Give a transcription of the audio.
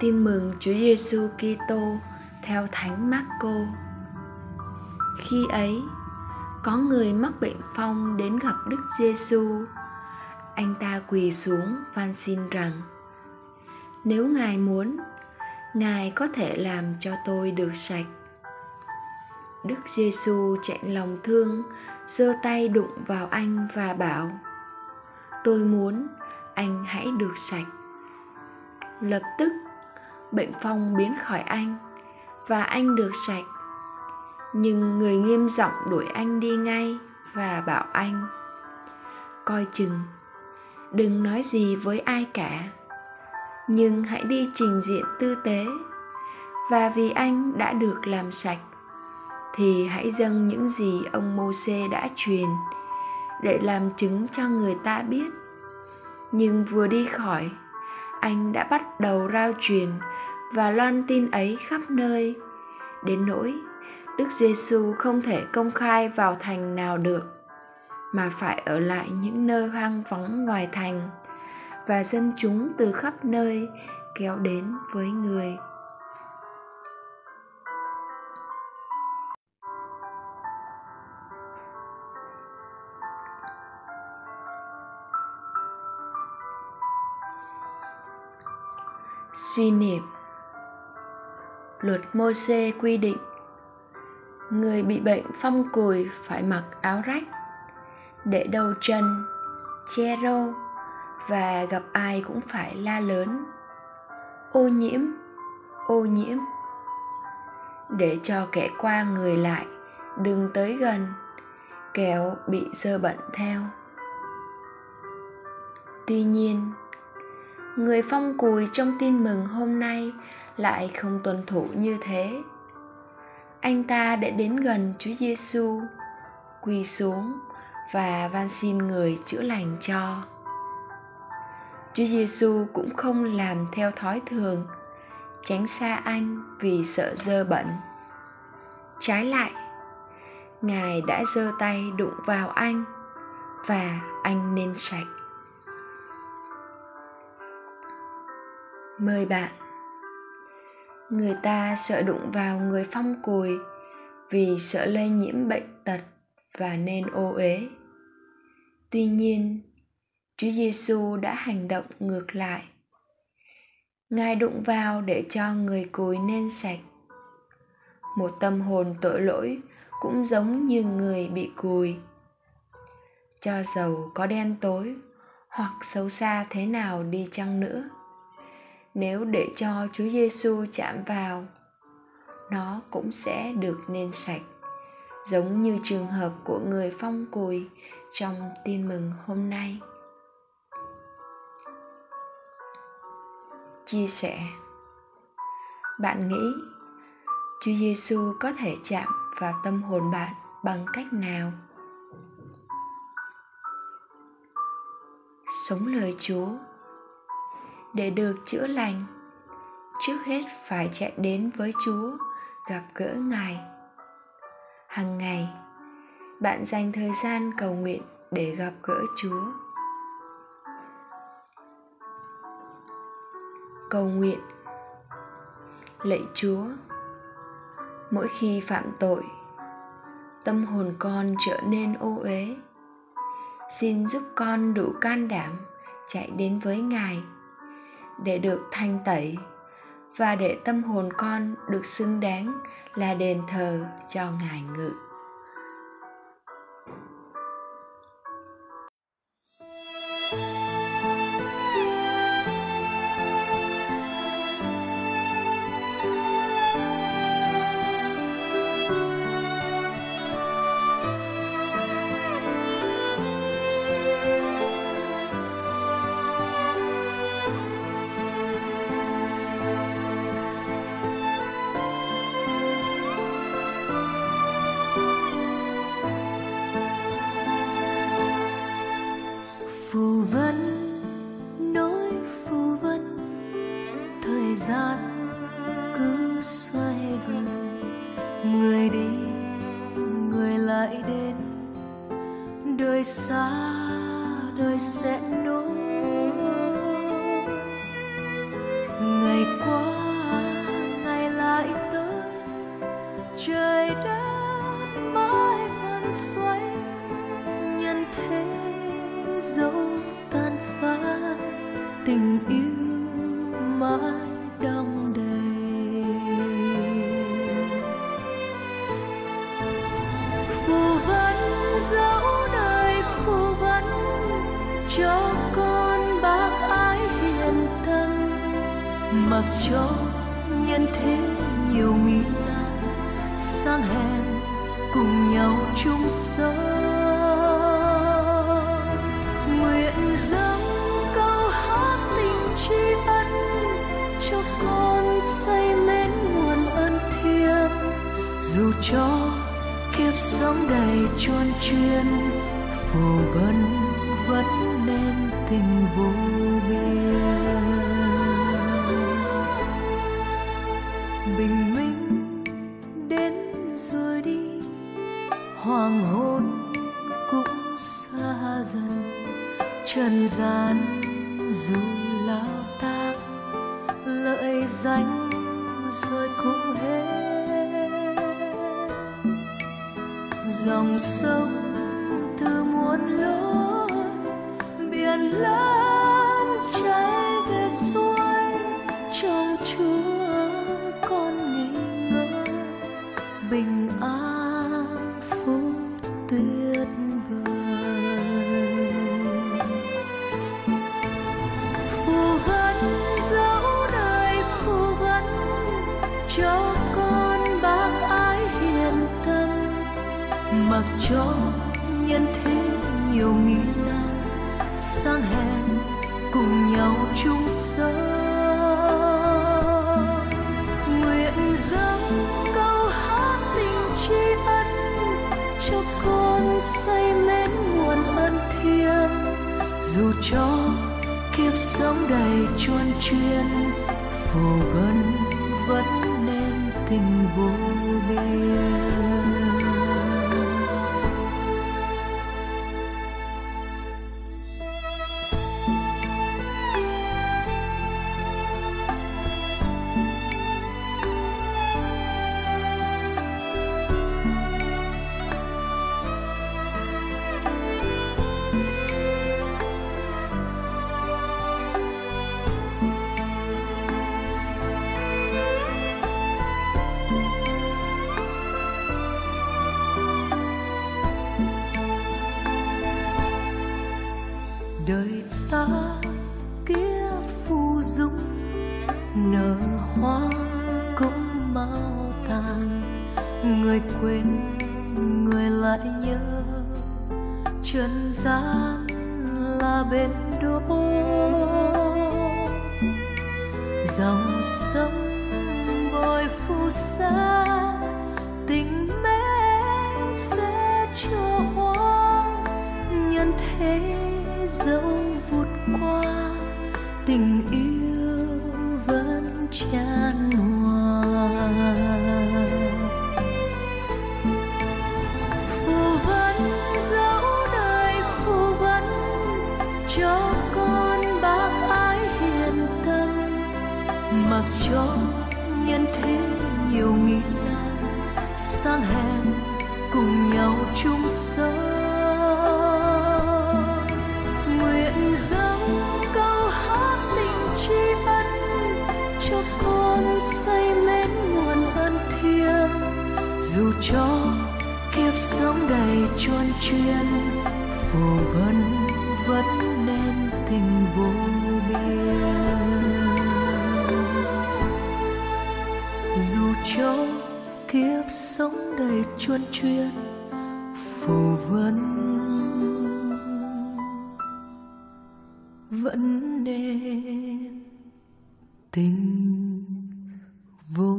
Tin mừng Chúa Giêsu Kitô theo Thánh Marco. Khi ấy, có người mắc bệnh phong đến gặp Đức Giêsu. Anh ta quỳ xuống van xin rằng: Nếu Ngài muốn, Ngài có thể làm cho tôi được sạch. Đức Giêsu chạy lòng thương, giơ tay đụng vào anh và bảo: Tôi muốn anh hãy được sạch. Lập tức bệnh phong biến khỏi anh và anh được sạch. Nhưng người nghiêm giọng đuổi anh đi ngay và bảo anh, coi chừng, đừng nói gì với ai cả, nhưng hãy đi trình diện tư tế. Và vì anh đã được làm sạch, thì hãy dâng những gì ông Môsê đã truyền để làm chứng cho người ta biết. Nhưng vừa đi khỏi, anh đã bắt đầu rao truyền và loan tin ấy khắp nơi. Đến nỗi, Đức Giêsu không thể công khai vào thành nào được, mà phải ở lại những nơi hoang vắng ngoài thành, và dân chúng từ khắp nơi kéo đến với người. Suy niệm luật mô xê quy định. Người bị bệnh phong cùi phải mặc áo rách, để đầu chân, che râu, và gặp ai cũng phải la lớn. Ô nhiễm ô nhiễm. Để cho kẻ qua người lại, đừng tới gần, kẻo bị dơ bẩn theo. Tuy nhiên người phong cùi trong tin mừng hôm nay lại không tuân thủ như thế anh ta đã đến gần Chúa Giêsu, quỳ xuống và van xin người chữa lành cho. Chúa Giêsu cũng không làm theo thói thường, tránh xa anh vì sợ dơ bẩn. Trái lại, Ngài đã giơ tay đụng vào anh và anh nên sạch. Mời bạn. Người ta sợ đụng vào người phong cùi vì sợ lây nhiễm bệnh tật và nên ô uế. Tuy nhiên, chúa giêsu đã hành động ngược lại. Ngài đụng vào để cho người cùi nên sạch. Một tâm hồn tội lỗi cũng giống như người bị cùi. Cho dầu có đen tối hoặc xấu xa thế nào đi chăng nữa nếu để cho Chúa Giêsu chạm vào. Nó cũng sẽ được nên sạch, giống như trường hợp của người phong cùi trong tin mừng hôm nay. Chia sẻ. Bạn nghĩ Chúa Giêsu có thể chạm vào tâm hồn bạn bằng cách nào? Sống lời Chúa để được chữa lành. Trước hết phải chạy đến với chúa, gặp gỡ ngài. Hằng ngày, bạn dành thời gian cầu nguyện để gặp gỡ chúa. Cầu nguyện, lạy chúa, mỗi khi phạm tội, tâm hồn con trở nên ô uế. Xin giúp con đủ can đảm chạy đến với ngài để được thanh tẩy. Và để tâm hồn con được xứng đáng là đền thờ cho ngài ngự. Cho con bác ái hiền tâm mặc cho nhân thế nhiều nghi nan, sang hèn cùng nhau chung sống. Nguyện dâng câu hát tình tri ân cho con say mến nguồn ân thiêng. Dù cho kiếp sống đầy chuôn chuyên, phù vân vẫn dòng sông từ muôn lối biển lớn cho nhân thế nhiều nghi nan sang hẹn cùng nhau chung sống. Nguyện dâng câu hát tình tri ân cho con say mến nguồn ân thiêng. Dù cho kiếp sống đầy chuôn chuyên, phù vân vẫn nên tình vô đời ta kia phù dung, nở hoa cũng mau tàn. Người quên, người lại nhớ, trần gian là bên đỗ dòng sông bồi phù sa dẫu vụt qua, tình yêu vẫn tràn hòa phù vấn dẫu đời, phù vấn cho con bác ái hiền tâm. Mặc cho nhân thế nhiều nghi sang hèn cùng nhau chung sống sống đầy chuôn chuyên, phù vân vẫn nên tình vô biên. Dù cho kiếp sống đầy chuôn chuyên, phù vân vẫn nên tình vô